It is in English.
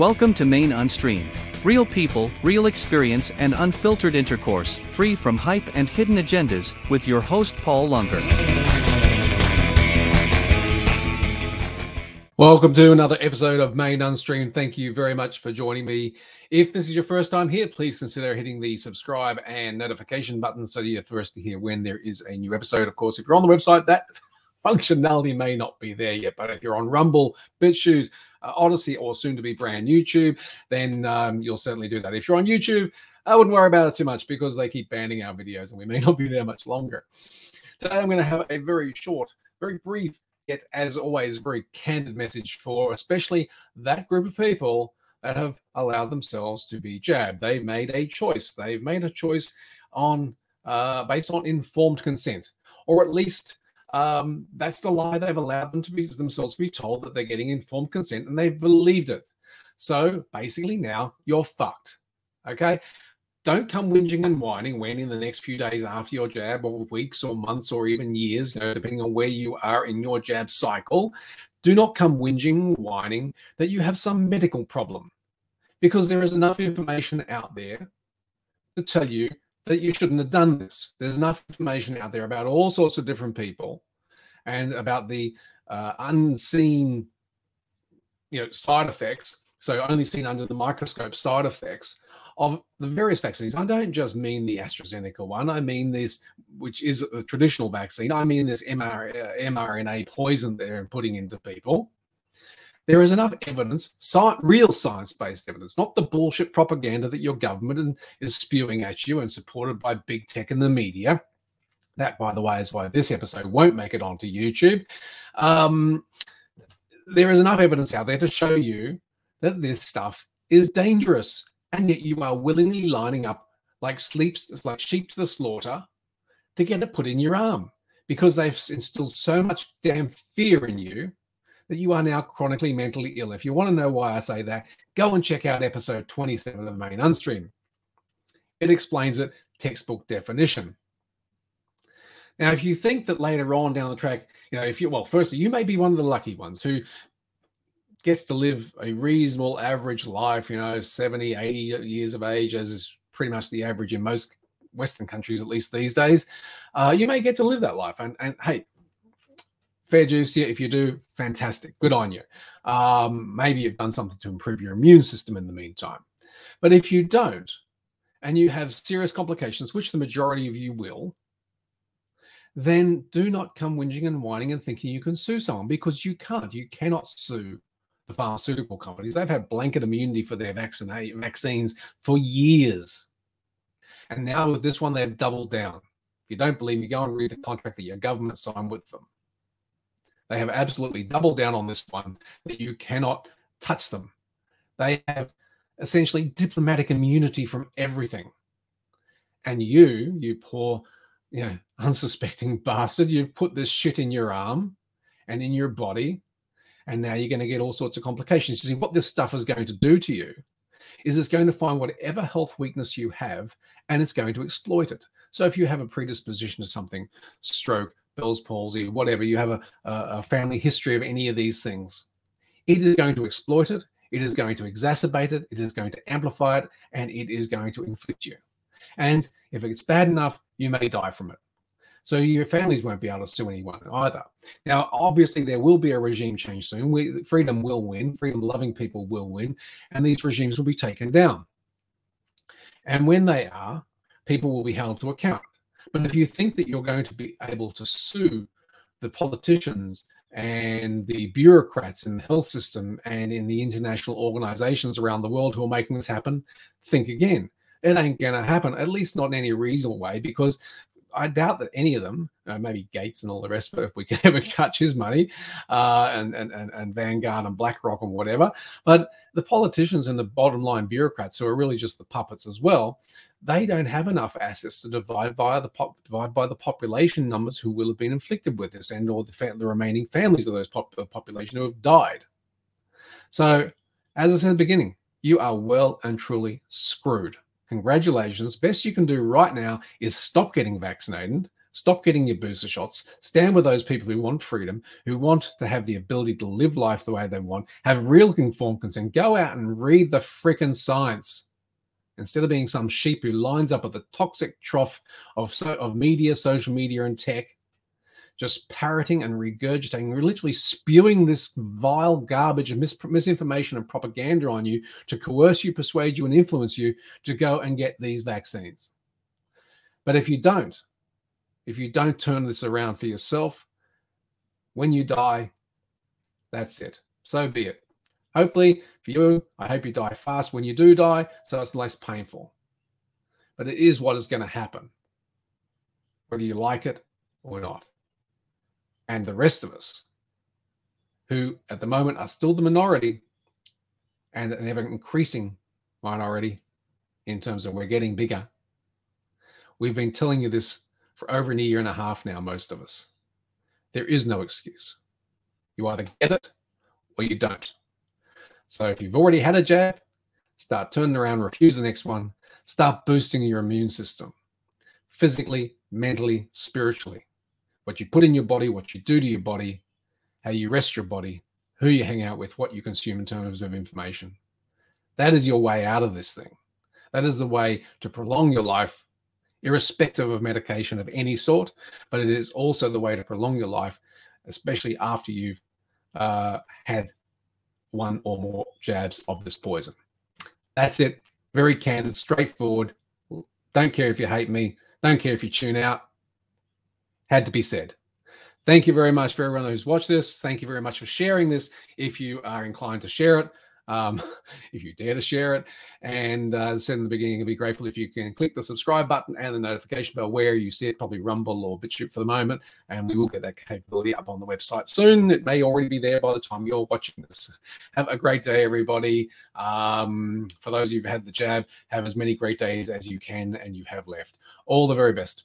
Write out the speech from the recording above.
Welcome to Maine Unstreamed. Real people, real experience, and unfiltered intercourse, free from hype and hidden agendas, with your host Paul Lunger. Welcome to another episode of Maine Unstreamed. Thank you very much for joining me. If this is your first time here, please consider hitting the subscribe and notification button so you're first to hear when there is a new episode. Of course, if you're on the website, that functionality may not be there yet, but if you're on Rumble, BitChute, uh, Odysee, or soon to be brand YouTube, then um, you'll certainly do that. If you're on YouTube, I wouldn't worry about it too much because they keep banning our videos and we may not be there much longer. Today, I'm going to have a very short, very brief, yet as always, very candid message for especially that group of people that have allowed themselves to be jabbed. They've made a choice. They've made a choice on uh, based on informed consent, or at least um, that's the lie they've allowed them to be themselves be told that they're getting informed consent and they've believed it. So basically, now you're fucked. Okay. Don't come whinging and whining when in the next few days after your jab, or weeks, or months, or even years, you know, depending on where you are in your jab cycle, do not come whinging, whining that you have some medical problem because there is enough information out there to tell you that you shouldn't have done this. There's enough information out there about all sorts of different people and about the uh, unseen you know side effects so only seen under the microscope side effects of the various vaccines. I don't just mean the AstraZeneca one. I mean this, which is a traditional vaccine. I mean this uh, mRNA poison they're putting into people. There is enough evidence, science, real science-based evidence, not the bullshit propaganda that your government is spewing at you and supported by big tech and the media. That, by the way, is why this episode won't make it onto YouTube. Um, there is enough evidence out there to show you that this stuff is dangerous and yet you are willingly lining up like sleeps like sheep to the slaughter to get it put in your arm because they've instilled so much damn fear in you that you are now chronically mentally ill. If you want to know why I say that, go and check out episode 27 of Main Unstream. It explains it textbook definition. Now, if you think that later on down the track, you know, if you, well, firstly, you may be one of the lucky ones who gets to live a reasonable average life, you know, 70, 80 years of age, as is pretty much the average in most Western countries, at least these days, uh, you may get to live that life. And, and hey, fair juice. If you do, fantastic. Good on you. Um, maybe you've done something to improve your immune system in the meantime. But if you don't, and you have serious complications, which the majority of you will, then do not come whinging and whining and thinking you can sue someone because you can't. You cannot sue the pharmaceutical companies. They've had blanket immunity for their vaccine, vaccines for years. And now with this one, they've doubled down. If you don't believe me, go and read the contract that your government signed with them. They have absolutely doubled down on this one that you cannot touch them. They have essentially diplomatic immunity from everything. And you, you poor, you know, unsuspecting bastard, you've put this shit in your arm and in your body and now you're going to get all sorts of complications. You see, what this stuff is going to do to you is it's going to find whatever health weakness you have and it's going to exploit it. So if you have a predisposition to something, stroke, Bell's palsy, whatever, you have a, a family history of any of these things, it is going to exploit it. It is going to exacerbate it. It is going to amplify it, and it is going to inflict you. And if it's bad enough, you may die from it. So your families won't be able to sue anyone either. Now, obviously, there will be a regime change soon. We, freedom will win. Freedom loving people will win. And these regimes will be taken down. And when they are, people will be held to account. But if you think that you're going to be able to sue the politicians and the bureaucrats in the health system and in the international organizations around the world who are making this happen, think again. It ain't going to happen, at least not in any reasonable way, because I doubt that any of them, uh, maybe Gates and all the rest it, if we can ever touch his money, uh, and, and, and, and Vanguard and BlackRock and whatever. But the politicians and the bottom line bureaucrats, who are really just the puppets as well, they don't have enough assets to divide by the pop, divide by the population numbers who will have been inflicted with this, and or the, fa- the remaining families of those pop, population who have died. So, as I said at the beginning, you are well and truly screwed. Congratulations. Best you can do right now is stop getting vaccinated. Stop getting your booster shots. Stand with those people who want freedom, who want to have the ability to live life the way they want, have real informed consent. Go out and read the freaking science instead of being some sheep who lines up at the toxic trough of, so, of media, social media, and tech, just parroting and regurgitating, literally spewing this vile garbage of mis- misinformation and propaganda on you to coerce you, persuade you, and influence you to go and get these vaccines. But if you don't, if you don't turn this around for yourself, when you die, that's it. So be it. Hopefully, for you, I hope you die fast when you do die, so it's less painful. But it is what is going to happen, whether you like it or not. And the rest of us, who at the moment are still the minority and an ever increasing minority in terms of we're getting bigger, we've been telling you this for over a year and a half now, most of us. There is no excuse. You either get it or you don't. So if you've already had a jab, start turning around, refuse the next one, start boosting your immune system physically, mentally, spiritually. What you put in your body, what you do to your body, how you rest your body, who you hang out with, what you consume in terms of information. That is your way out of this thing. That is the way to prolong your life, irrespective of medication of any sort. But it is also the way to prolong your life, especially after you've uh, had one or more jabs of this poison. That's it. Very candid, straightforward. Don't care if you hate me. Don't care if you tune out. Had to be said. Thank you very much for everyone who's watched this. Thank you very much for sharing this. If you are inclined to share it, um, if you dare to share it. And uh, said in the beginning, I'd be grateful if you can click the subscribe button and the notification bell where you see it, probably Rumble or BitChute for the moment. And we will get that capability up on the website soon. It may already be there by the time you're watching this. Have a great day, everybody. Um, for those of you who've had the jab, have as many great days as you can and you have left. All the very best.